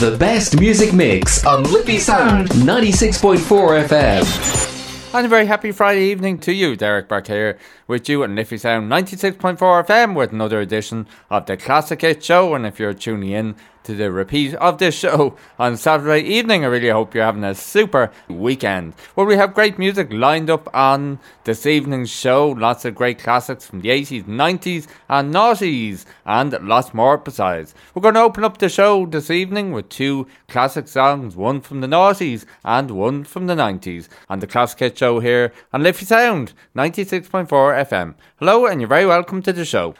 the best music mix on Liffey Sound 96.4 FM. And a very happy Friday evening to you, Derek back here with you on Liffey Sound 96.4 FM with another edition of the Classic Hit Show. And if you're tuning in to the repeat of this show on Saturday evening. I really hope you're having a super weekend. Well, we have great music lined up on this evening's show. Lots of great classics from the 80s, 90s, and noughties, and lots more besides. We're going to open up the show this evening with two classic songs, one from the noughties and one from the 90s, on the Classic Hit Show here on Liffey Sound 96.4 FM. Hello, and you're very welcome to the show.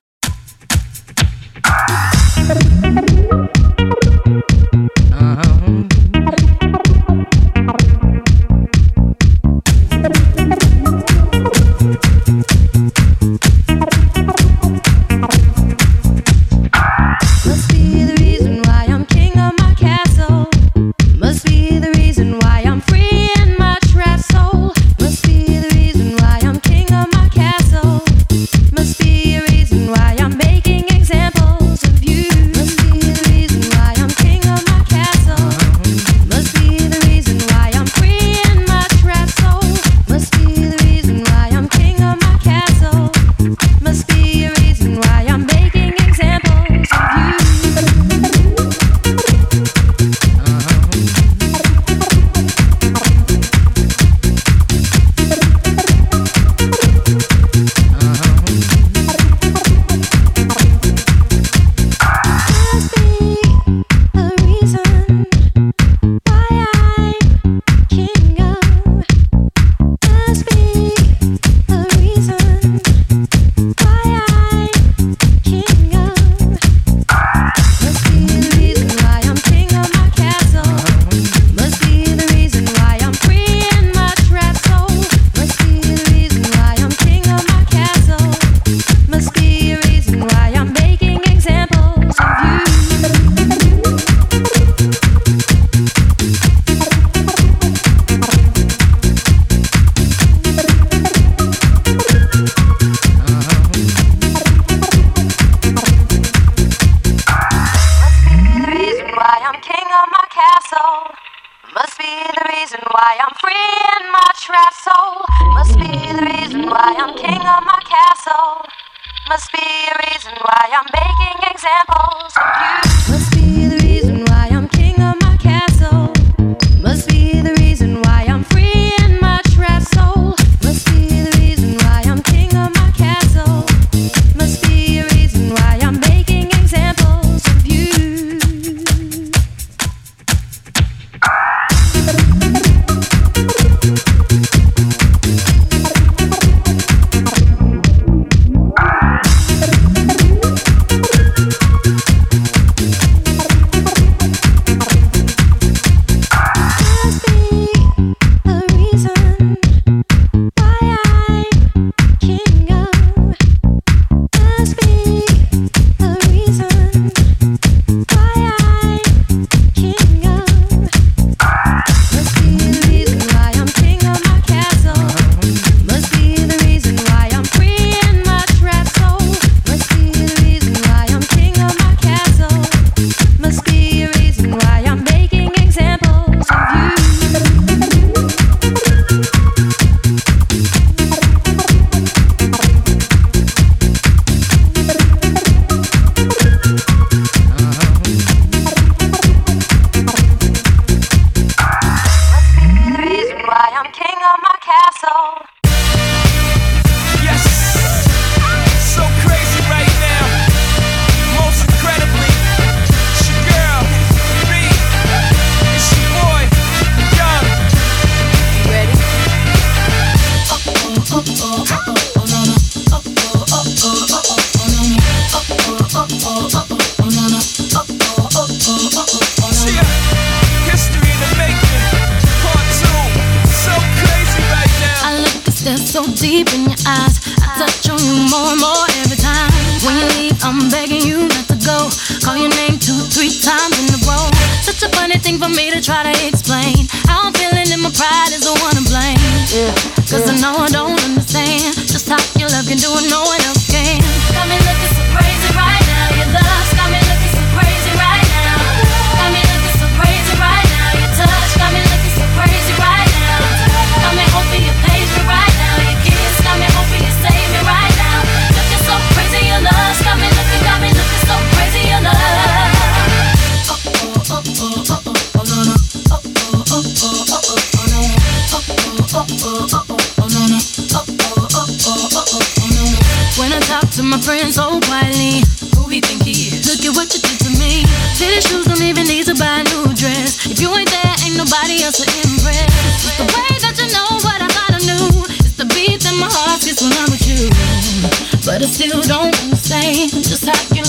But I still don't understand just how you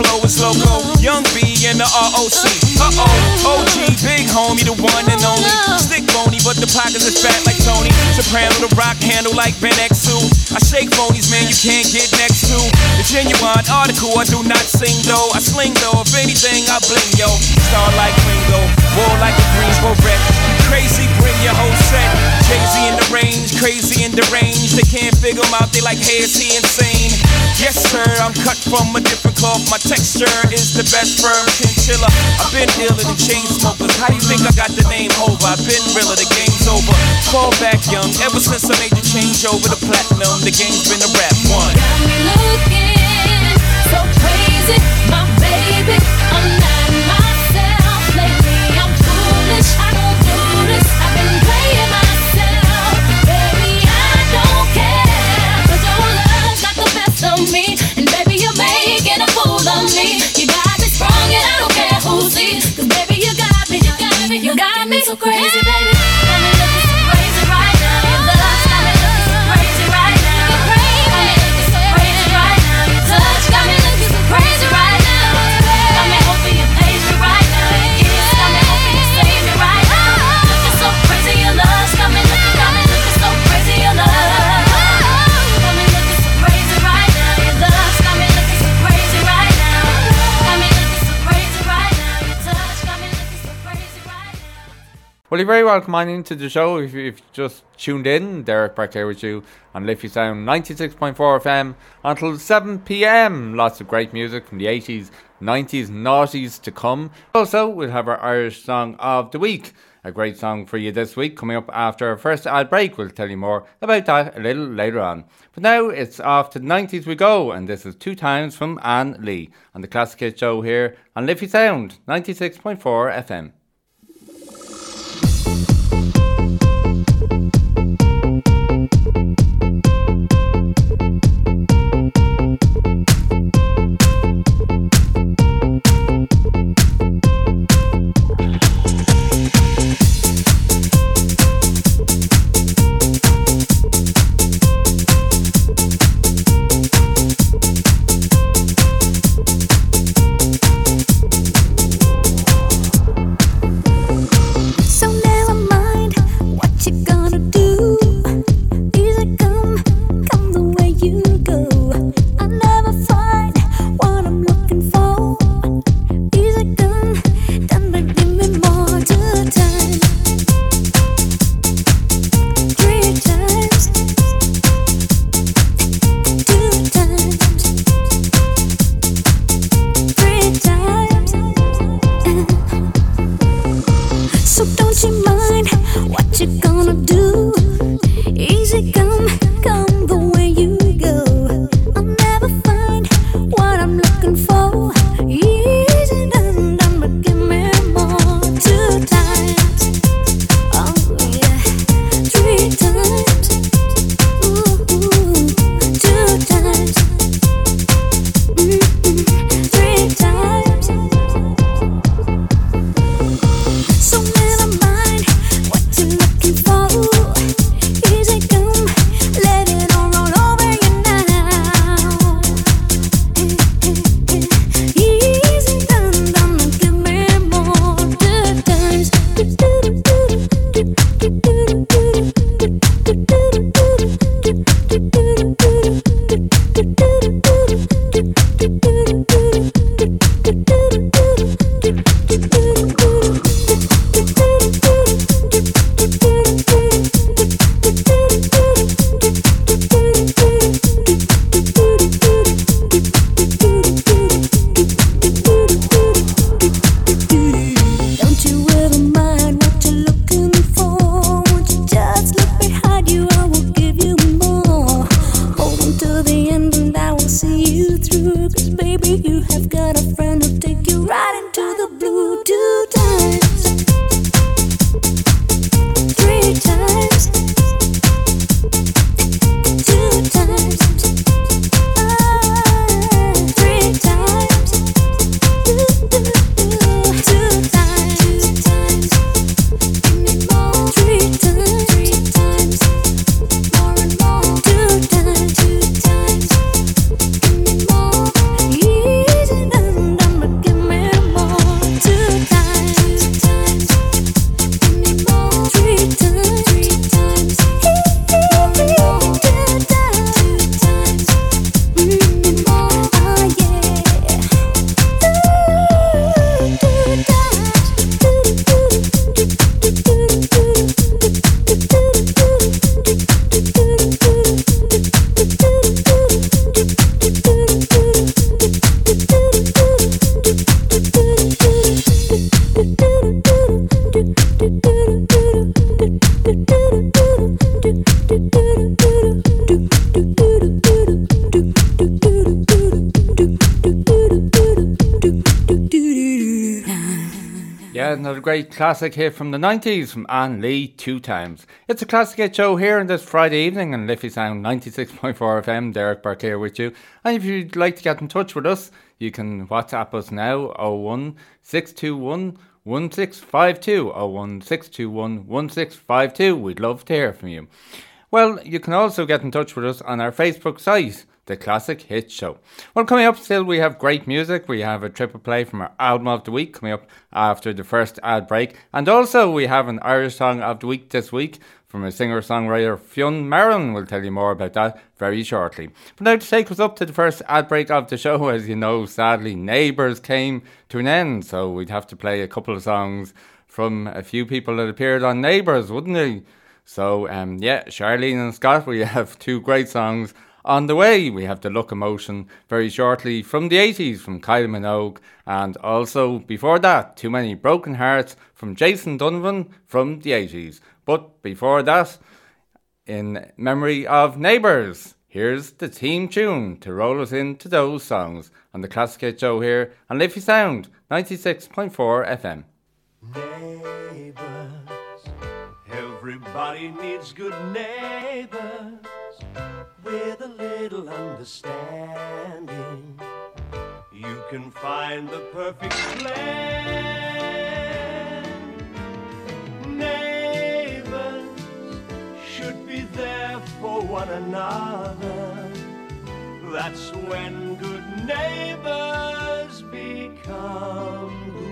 flow is loco. Young B and the ROC. Uh oh, OG, big homie, the one and only. Stick bony, but the pockets are fat like Tony. Soprano, the rock handle like Van Exel. I shake phonies, man, you can't get next to. The genuine article, I do not sing though. I sling though, if anything, I bling yo. Star like Ringo, war like a Greensboro wreck. Crazy, bring your whole set. Jay-Z in the range, crazy in the range. They can't figure him out, they like, hey, is he insane? Yes, sir, I'm cut from a different cloth. My texture is the best firm chinchilla. I've been dealing in chain smokers. How do you think I got the name Hova? I've been realer, the game's over. Fall back young, ever since I made the change over to platinum, the game's been a rap one. Got me looking so crazy, my so crazy, Well, you're very welcome on into the show if you- if you just tuned in. Derek back here with you on Liffey Sound 96.4 FM until 7 pm. Lots of great music from the 80s, 90s, noughties to come. Also, we'll have our Irish Song of the Week. A great song for you this week coming up after our first ad break. We'll tell you more about that a little later on. But now it's off to the 90s we go, and this is two times from Ann Lee on the Classic Hit Show here on Liffey Sound 96.4 FM. Classic hit from the 90s from Ann Lee two times. It's a classic hit show here on this Friday evening on Liffey Sound 96.4 FM. Derek Burke here with you. And if you'd like to get in touch with us, you can WhatsApp us now 01 621 1652 01 621 1652. We'd love to hear from you. Well, you can also get in touch with us on our Facebook site the Classic Hit Show. Well, coming up still, we have great music. We have a triple play from our album of the week coming up after the first ad break. And also, we have an Irish song of the week this week from a singer songwriter, Fionn Marin. We'll tell you more about that very shortly. But now to take us up to the first ad break of the show, as you know, sadly, Neighbours came to an end. So we'd have to play a couple of songs from a few people that appeared on Neighbours, wouldn't we? So, um, yeah, Charlene and Scott, we have two great songs on the way, we have the Locomotion very shortly from the 80s from Kylie Minogue, and also before that, Too Many Broken Hearts from Jason Donovan from the 80s. But before that, in memory of Neighbours, here's the theme tune to roll us into those songs on the Classic Hit Show here on Liffey Sound 96.4 FM. Neighbors, everybody needs good neighbors with a little understanding. You can find the perfect plan. Neighbors should be there for one another. That's when good neighbors become good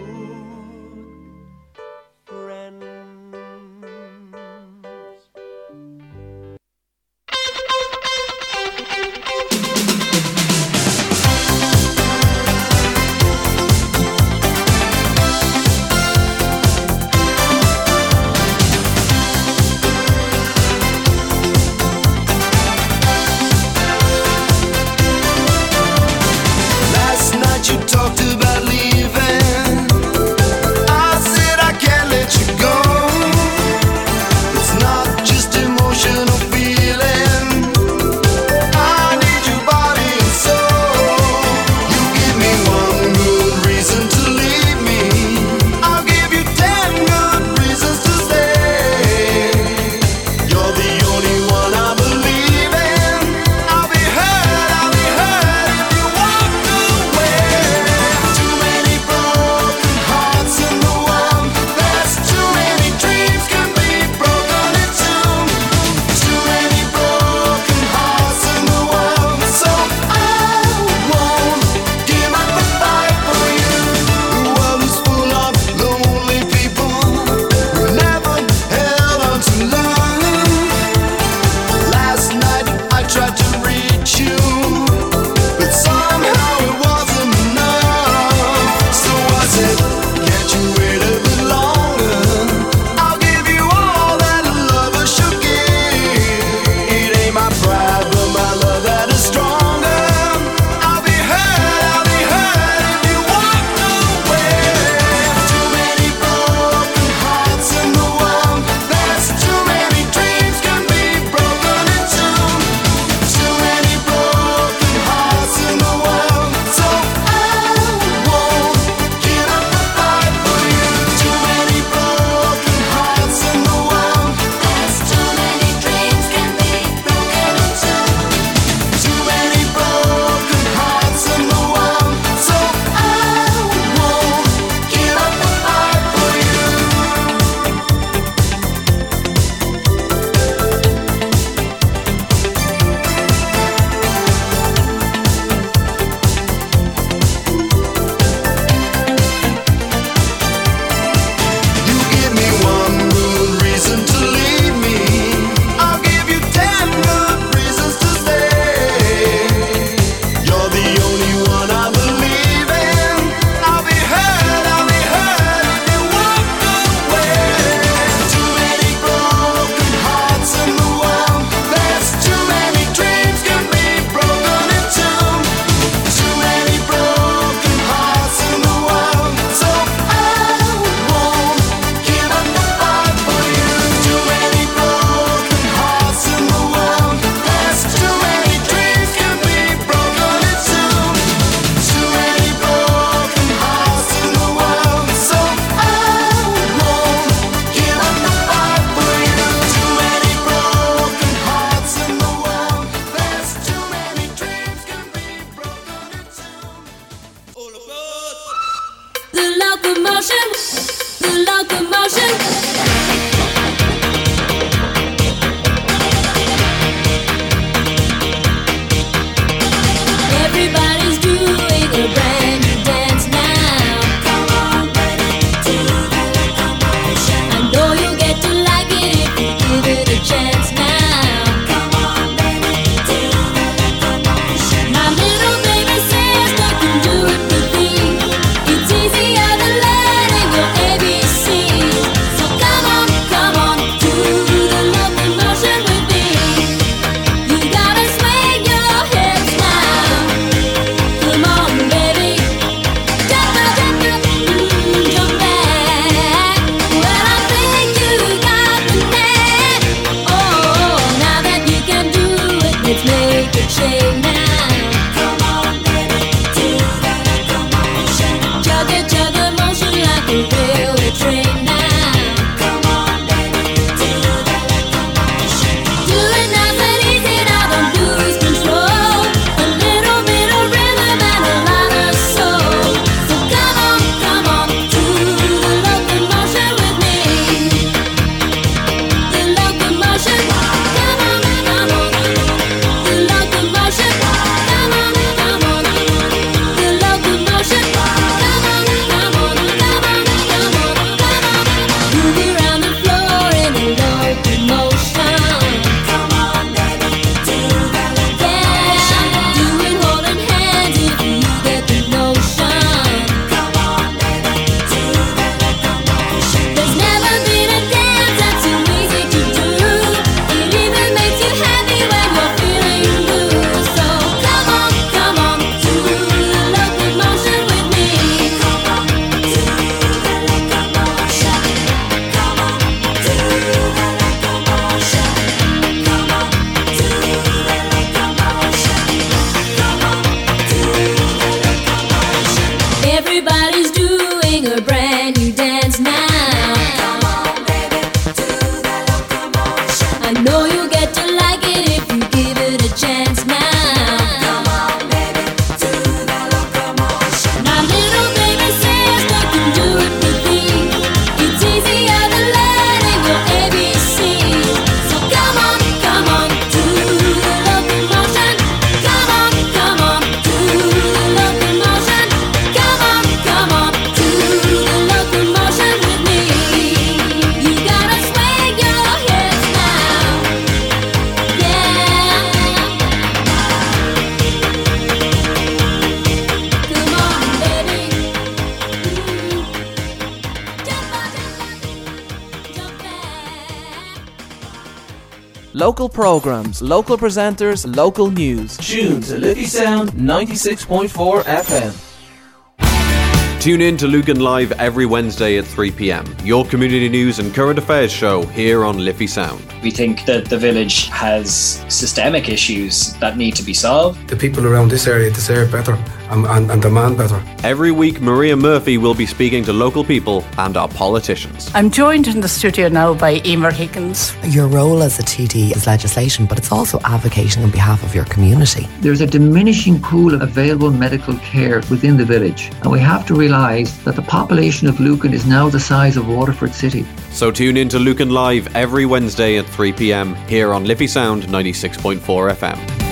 programs, local presenters, local news. Tune to Liffey Sound 96.4 FM. Tune in to Lucan Live every Wednesday at 3 pm. Your community news and current affairs show here on Liffey Sound. We think that the village has systemic issues that need to be solved. The people around this area deserve better and, and, and demand better. Every week, Maria Murphy will be speaking to local people and our politicians. I'm joined in the studio now by Emer Higgins. Your role as a TD is legislation, but it's also advocating on behalf of your community. There's a diminishing pool of available medical care within the village, and we have to realise that the population of Lucan is now the size of Waterford City. So tune in to Lucan Live every Wednesday at 3 pm here on Liffey Sound 96.4 FM.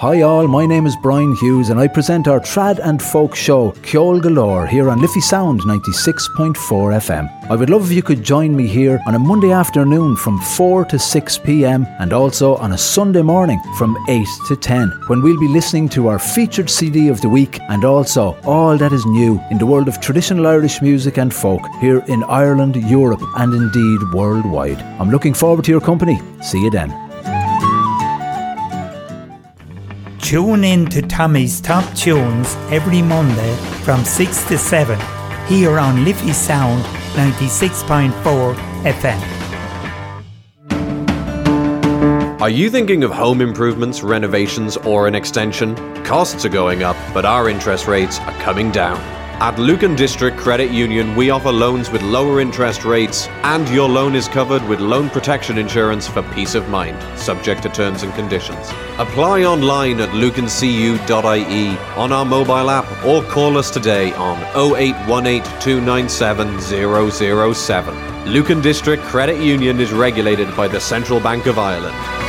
Hi all, my name is Brian Hughes and I present our trad and folk show Ceol Galore here on Liffey Sound 96.4 FM. I would love if you could join me here on a Monday afternoon from 4 to 6 pm and also on a Sunday morning from 8 to 10 when we'll be listening to our featured CD of the week and also all that is new in the world of traditional Irish music and folk here in Ireland, Europe and indeed worldwide. I'm looking forward to your company. See you then. Tune in to Tommy's Top Tunes every Monday from 6 to 7 here on Liffey Sound 96.4 FM. Are you thinking of home improvements, renovations, or an extension? Costs are going up, but our interest rates are coming down. At Lucan District Credit Union, we offer loans with lower interest rates, and your loan is covered with loan protection insurance for peace of mind, subject to terms and conditions. Apply online at lucancu.ie on our mobile app or call us today on 0818 297 007. Lucan District Credit Union is regulated by the Central Bank of Ireland.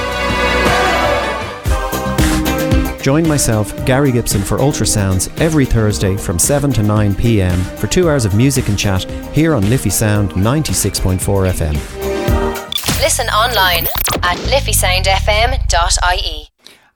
Join myself, Gary Gibson, for Ultrasounds every Thursday from 7 to 9 pm for two hours of music and chat here on Liffey Sound 96.4 FM. Listen online at liffeysoundfm.ie.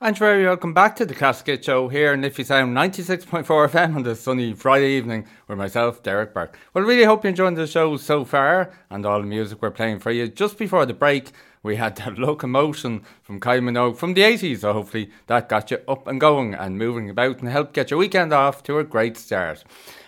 And very welcome back to the Classic Hit Show here on Liffey Sound 96.4 FM on this sunny Friday evening with myself, Derek Burke. Well, really hope you're enjoying the show so far and all the music we're playing for you. Just before the break, we had that locomotion from Kylie Minogue from the 80s, so hopefully that got you up and going and moving about and helped get your weekend off to a great start.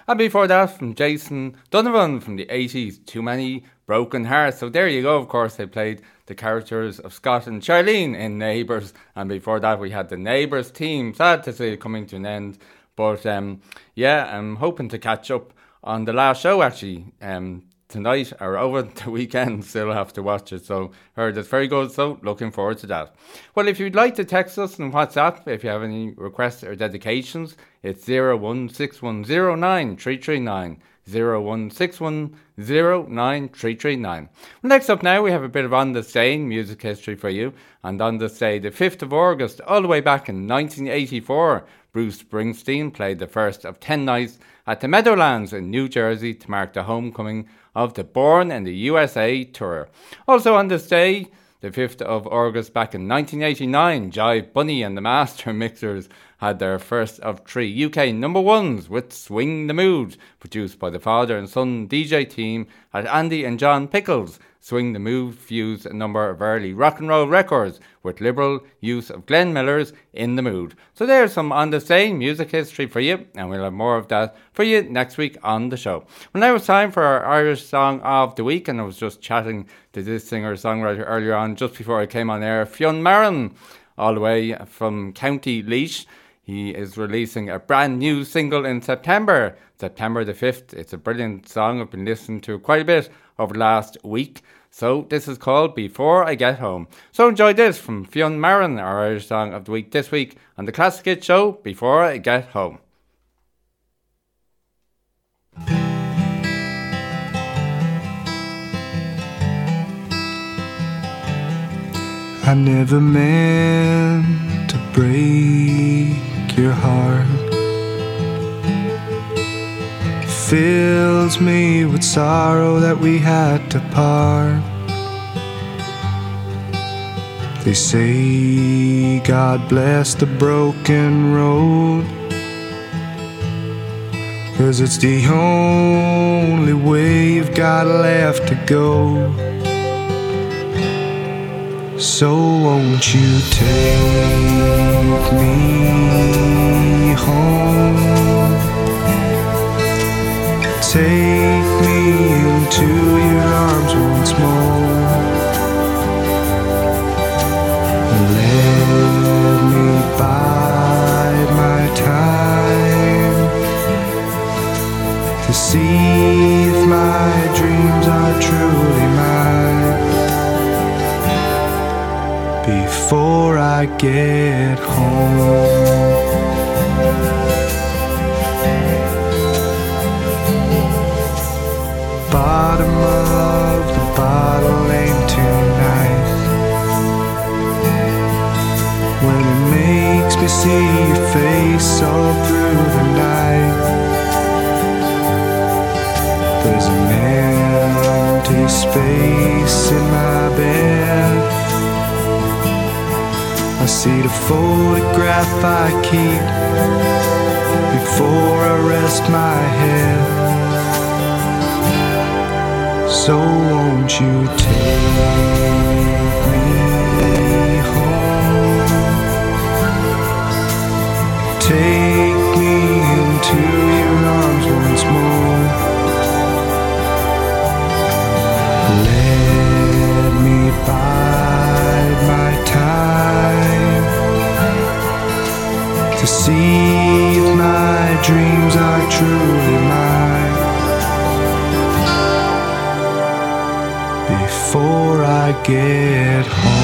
And before that, from Jason Donovan from the 80s, Too Many Broken Hearts. So there you go, of course, they played the characters of Scott and Charlene in Neighbours, and before that, we had the Neighbours team. Sad to see it coming to an end, but um, yeah, I'm hoping to catch up on the last show actually. Um, tonight or over the weekend still have to watch it. So heard it's very good so looking forward to that. Well if you'd like to text us on whatsapp if you have any requests or dedications it's 016109339 016109339 well, next up now we have a bit of on the day music history for you. And on this day the 5th of august all the way back in 1984 bruce springsteen played the first of 10 nights at the Meadowlands in New Jersey to mark the homecoming of the Born in the USA tour. Also on this day, the 5th of August back in 1989, Jive Bunny and the Master Mixers had their first of three UK number ones with Swing the Mood, produced by the father and son DJ team at Andy and John Pickles. Swing the Mood fused a number of early rock and roll records with liberal use of Glenn Miller's In the Mood. So there's some on the same music history for you, and we'll have more of that for you next week on the show. Well, now it's time for our Irish Song of the Week, and I was just chatting to this singer songwriter earlier on, just before I came on air, Fionn Marin, all the way from County Laois. He is releasing a brand new single in September, September the 5th. It's a brilliant song. I've been listening to quite a bit over the last week. So this is called Before I Get Home. So enjoy this from Fionn Marin, our Irish song of the week this week on the Classic Hit Show, Before I Get Home. I never meant to your heart. Fills me with sorrow that we had to part. They say God bless the broken road. Cause it's the only way you've got left to go. So won't you take me home? Take me into your arms once more. Let me bide my time to see if my dreams are truly before I get home. Bottom of the bottle ain't tonight. When it makes me see your face all through the night. There's an empty space in my bed. I see the photograph I keep before I rest my head. So won't you take me home? Take see if my dreams are truly mine. Before I get home.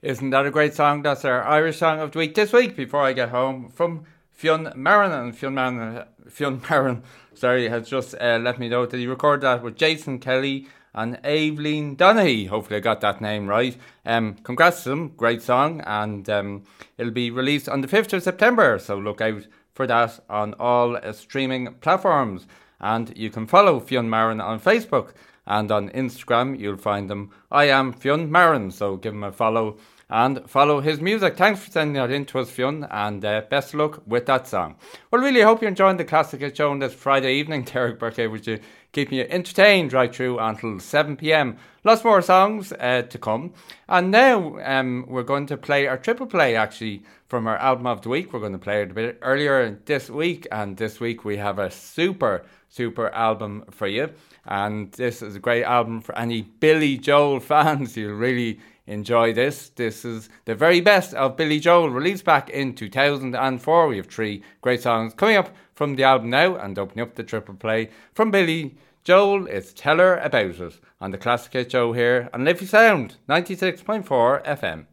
Isn't that a great song? That's our Irish song of the week this week. Before I get home from Fionn Marin and Fionn Marin, Fionn Marin, sorry, has just uh, let me know that he recorded that with Jason Kelly and Aveline Donaghy. Hopefully, I got that name right. Um, congrats to them, great song, and um, it'll be released on the fifth of September. So look out for that on all uh, streaming platforms. And you can follow Fionn Marin on Facebook and on Instagram. You'll find them. I am Fionn Marin, so give him a follow and follow his music. Thanks for sending that in to us, Fionn, and uh, best of luck with that song. Well, really I hope you're enjoying the Classic Hit Show on this Friday evening. Derek Burke with you, keeping you entertained right through until 7 pm. Lots more songs uh, to come. And now um, we're going to play our triple play actually from our album of the week. We're going to play it a bit earlier this week, and this week we have a super, super album for you. And this is a great album for any Billy Joel fans. You'll really enjoy this. This is the very best of Billy Joel, released back in 2004. We have three great songs coming up from the album now and opening up the triple play from Billy Joel. It's Tell Her About It on the Classic Hit Show here on Liffey Sound 96.4 FM.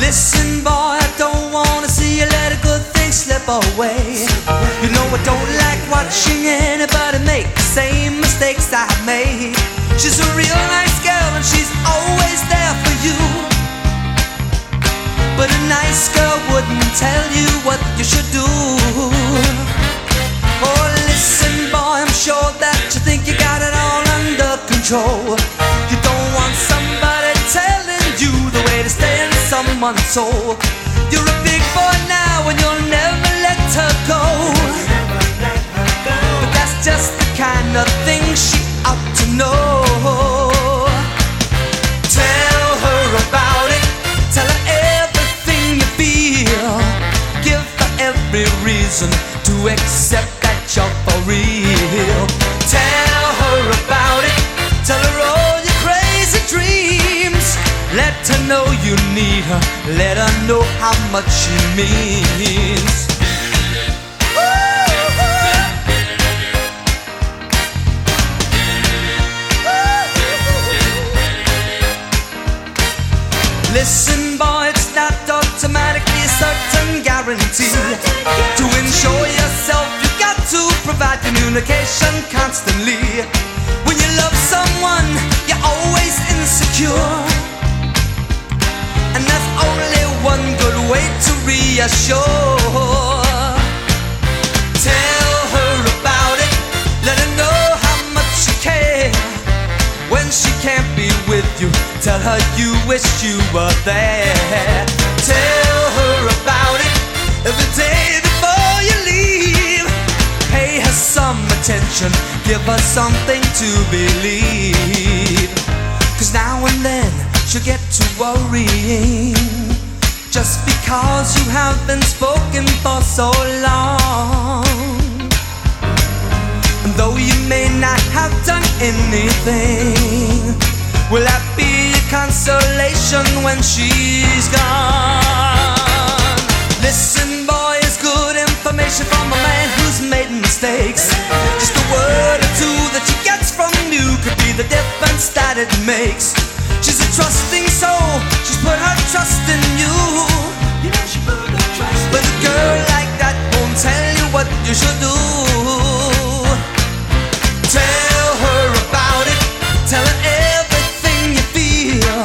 Listen, boy, away. You know I don't like watching anybody make the same mistakes I made. She's a real nice girl and she's always there for you. But a nice girl wouldn't tell you what you should do. Oh, listen, boy, I'm sure that you think you got it all under control. You don't want somebody telling you the way to stay in someone's soul. You're a big boy now and you'll never let her go. But that's just the kind of thing she ought to know. Tell her about it. Tell her everything you feel. Give her every reason to accept that you're for real. Tell Her know you need her. Let her know how much she means. Listen, boy, it's not automatically a certain guarantee. To ensure yourself, you got to provide communication constantly. To reassure. Tell her about it, let her know how much you care. When she can't be with you. Tell her you wish you were there. Tell her about it every day before you leave. Pay her some attention, give her something to believe. Cause now and then she'll get to worrying. Just because you have been spoken for so long. And though you may not have done anything, will that be a consolation when she's gone? Listen, boy, it's good information from a man who's made mistakes. Just a word or two that she you could be the difference that it makes. She's a trusting soul, she's put her trust in you. You know she put her trust But a girl like that won't tell you what you should do. Tell her about it, tell her everything you feel.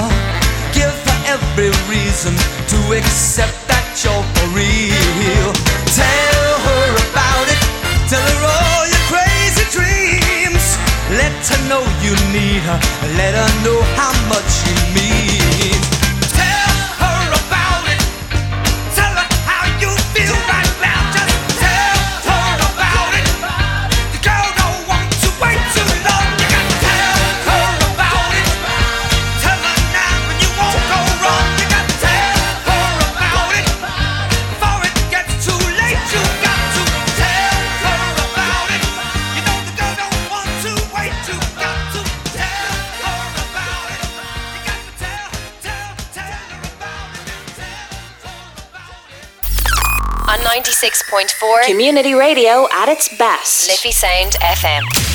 Give her every reason to accept that you're for real. Her know you need her, let her know how much you means. 96.4 Community Radio at its best. Liffey Sound FM.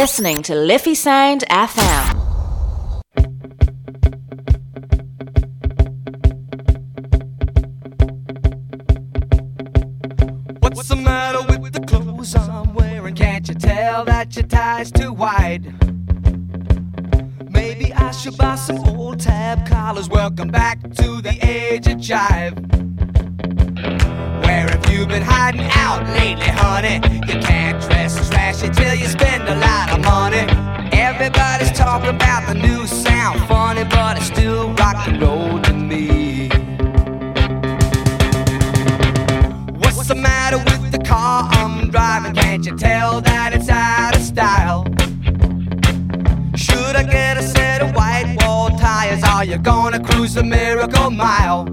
Listening to Liffey Sound FM. What's the matter with the clothes I'm wearing? Can't you tell that your tie's too wide? Maybe I should buy some old tab collars. Welcome back to the age of jive. Have been hiding out lately, honey? You can't dress trashy till you spend a lot of money. Everybody's talking about the new sound, funny, but it's still rock and roll to me. What's the matter with the car I'm driving? Can't you tell that it's out of style? Should I get a set of white wall tires? Are you gonna cruise the miracle mile?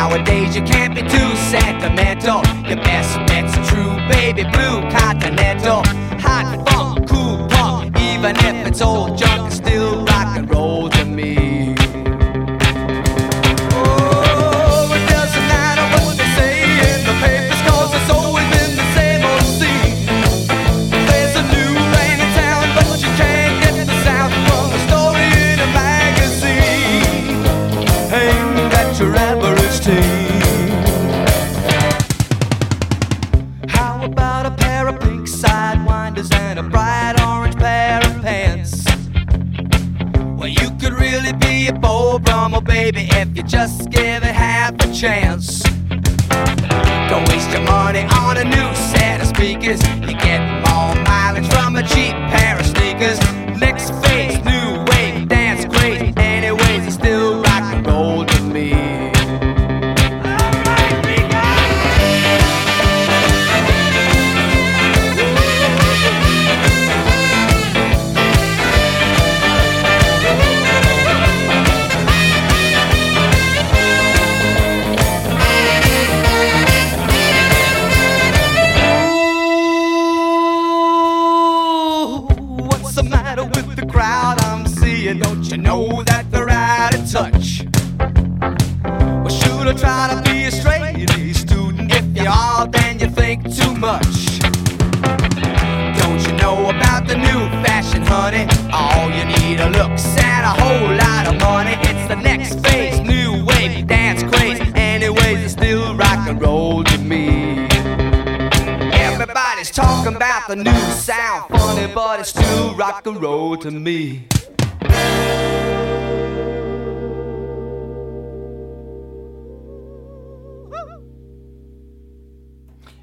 Nowadays you can't be too sentimental. Your best bet's a true baby blue continental. Hot funk, cool punk, even if it's old junk, it's still rock and roll to me. Be a Beau Brummel, baby, if you just give it half a chance. Don't waste your money on a new set of speakers. To me.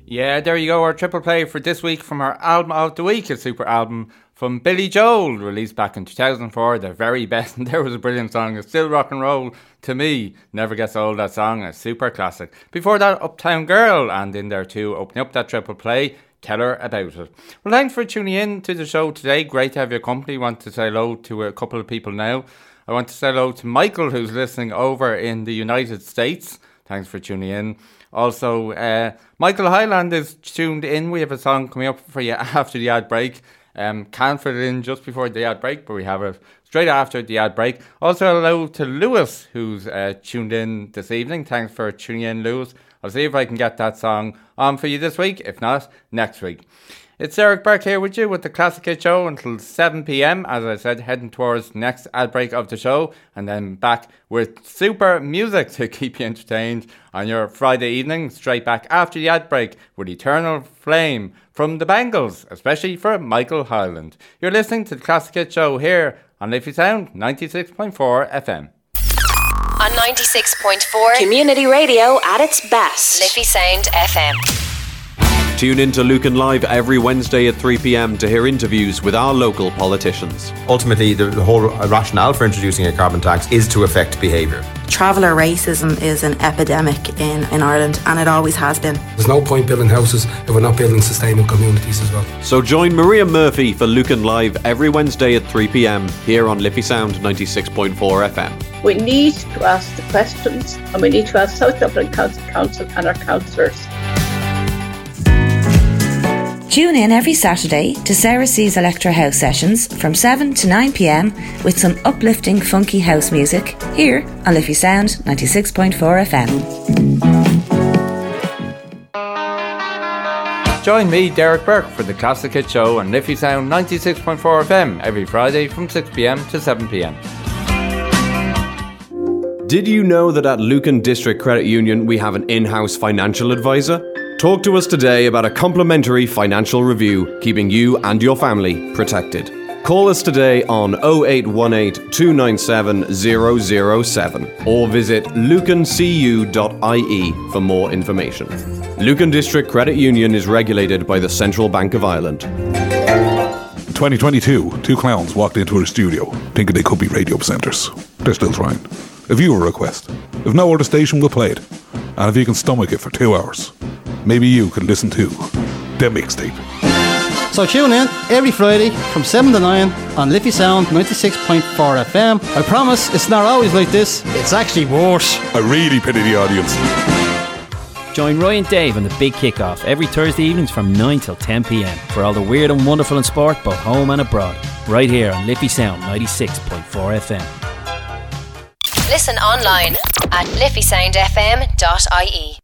Yeah, there you go. Our triple play for this week from our album of the week, a super album from Billy Joel, released back in 2004. The very best. And there was a brilliant song. It's still rock and roll to me. Never gets old, that song. A super classic. Before that, Uptown Girl. And in there too, opening up that triple play. Tell her about it. Well, thanks for tuning in to the show today. Great to have your company. Want to say hello to a couple of people now. I want to say hello to Michael, who's listening over in the United States. Thanks for tuning in. Also, uh, Michael Highland is tuned in. We have a song coming up for you after the ad break. Um, can't fit it in just before the ad break, but we have it straight after the ad break. Also, hello to Lewis, who's uh, tuned in this evening. Thanks for tuning in, Lewis. I'll see if I can get that song on for you this week. If not, next week. It's Derek Burke here with you with the Classic Hit Show until 7 pm. As I said, heading towards next ad break of the show, and then back with super music to keep you entertained on your Friday evening. Straight back after the ad break with Eternal Flame from the Bangles, especially for Michael Highland. You're listening to the Classic Hit Show here on Liffey Sound 96.4 FM. On 96.4 Community Radio at its best. Liffey Sound FM. Tune in to Lucan Live every Wednesday at 3 pm to hear interviews with our local politicians. Ultimately, the, the whole rationale for introducing a carbon tax is to affect behaviour. Traveller racism is an epidemic in, in Ireland and it always has been. There's no point building houses if we're not building sustainable communities as well. So join Maria Murphy for Lucan Live every Wednesday at 3 pm here on Liffey Sound 96.4 FM. We need to ask the questions and we need to ask South Dublin Council Council and our councillors. Tune in every Saturday to Sarah C's Electro House sessions from 7 to 9 pm with some uplifting funky house music here on Liffey Sound 96.4 FM. join me, Derek Burke, for the Classic Hit Show on Liffey Sound 96.4 FM every Friday from 6pm to 7pm. Did you know that at Lucan District Credit Union we have an in house financial advisor? Talk to us today about a complimentary financial review, keeping you and your family protected. Call us today on 0818 297 007 or visit lucancu.ie for more information. Lucan District Credit Union is regulated by the Central Bank of Ireland. 2022, two clowns walked into a studio thinking they could be radio presenters. They're still trying. A viewer request. If no other station will play it, and if you can stomach it for two hours, maybe you can listen to the mixtape. So tune in every Friday from 7 to 9 on Liffey Sound 96.4 FM. I promise it's not always like this, it's actually worse. I really pity the audience. Join Roy and Dave on the big kickoff every Thursday evenings from 9 till 10 pm for all the weird and wonderful in sport, both home and abroad. Right here on Liffey Sound 96.4 FM. Listen online at liffeysoundfm.ie.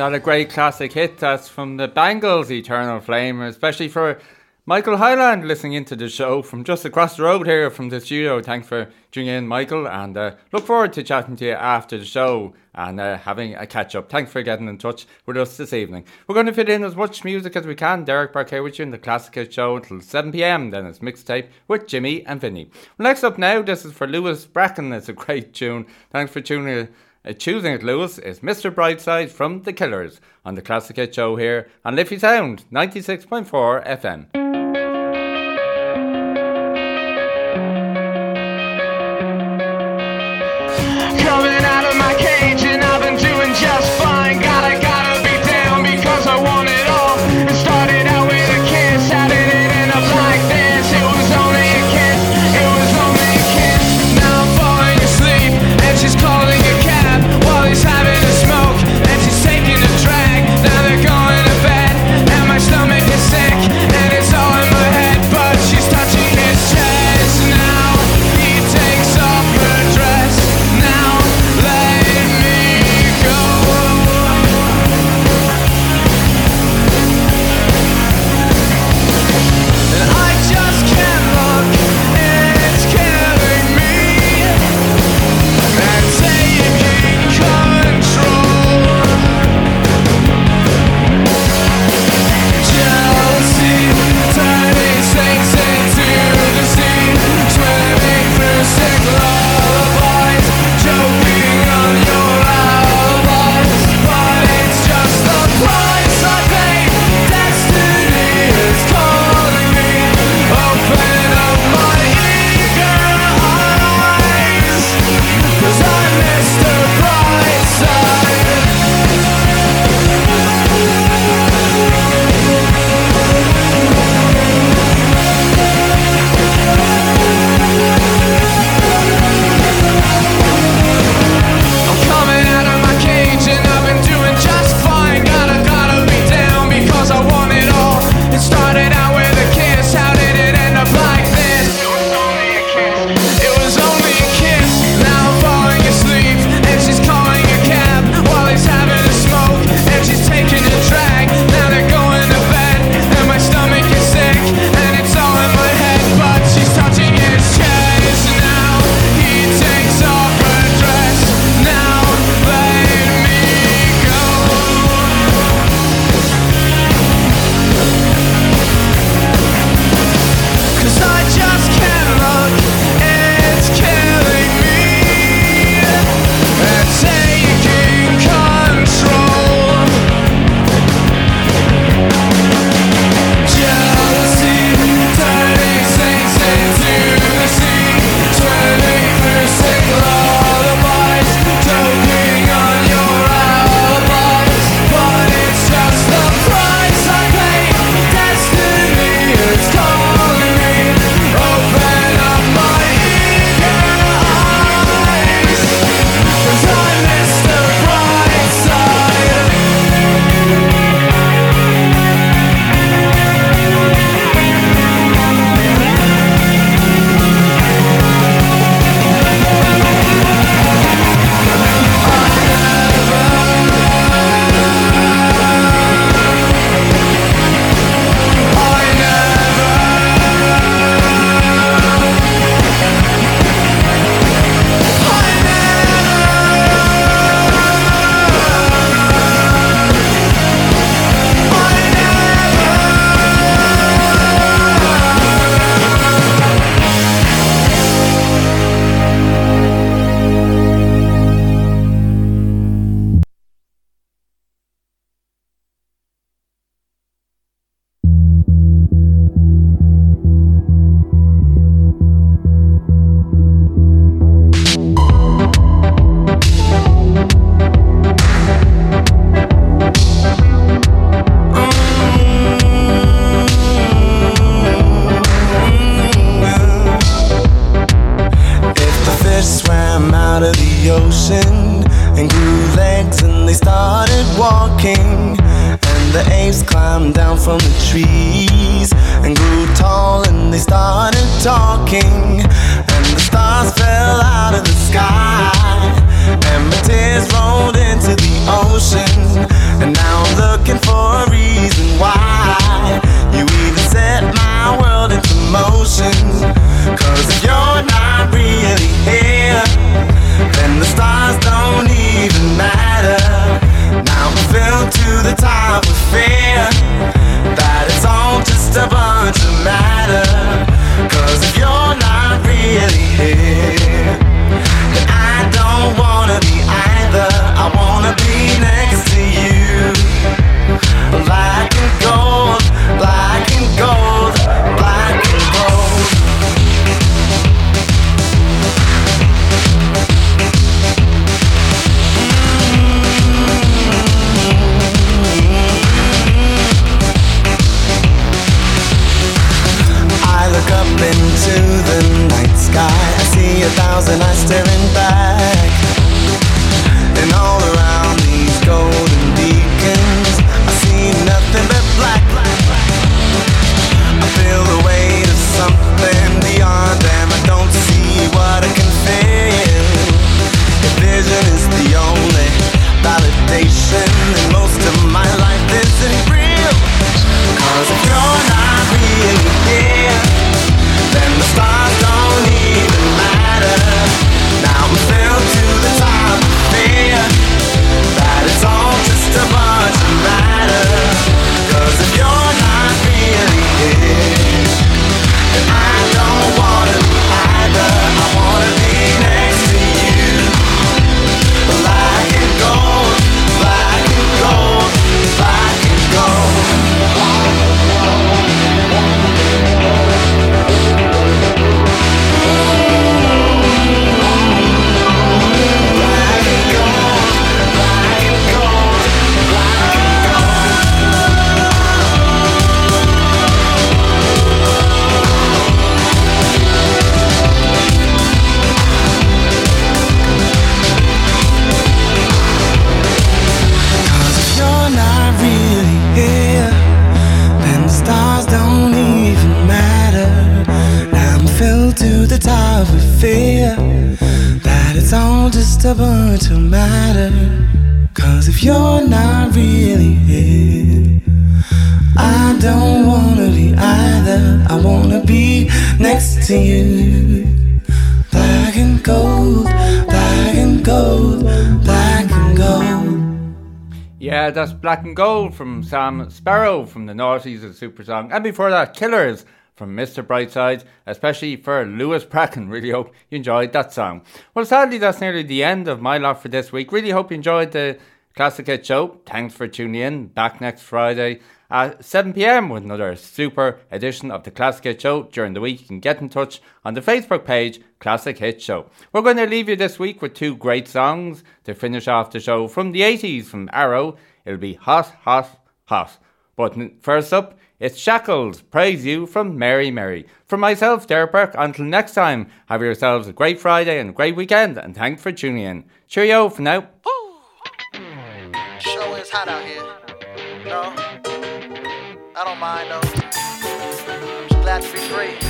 another great classic hit that's from the Bangles, Eternal Flame, especially for Michael Highland listening into the show from just across the road here from the studio. Thanks for tuning in, Michael, and uh, look forward to chatting to you after the show and uh, having a catch up. Thanks for getting in touch with us this evening. We're going to fit in as much music as we can. Derek Burke here with you in the Classic Show until 7 pm. Then it's mixtape with Jimmy and Vinny. Well, next up now, this is for Lewis Bracken. It's a great tune. Thanks for tuning in uh, choosing at Lewis is Mr. Brightside from The Killers on the Classic Hit Show here on Liffey Sound 96.4 FM. Yeah, that's Black and Gold from Sam Sparro from the Naughties of Super Song. And before that, Killers from Mr. Brightside, especially for Lewis Bracken. Really hope you enjoyed that song. Well, sadly, that's nearly the end of my lot for this week. Really hope you enjoyed the Classic Hit Show. Thanks for tuning in. Back next Friday at 7 pm with another super edition of the Classic Hit Show during the week. You can get in touch on the Facebook page, Classic Hit Show. We're going to leave you this week with two great songs to finish off the show from the 80s from Arrow. It'll be Hot, Hot, Hot. But first up, it's Shackles, Praise You from Mary Mary. From myself, Derek Burke, until next time, have yourselves a great Friday and a great weekend, and thanks for tuning in. Cheerio for now. Show is hot out here. No, I don't mind though. Just glad to be free.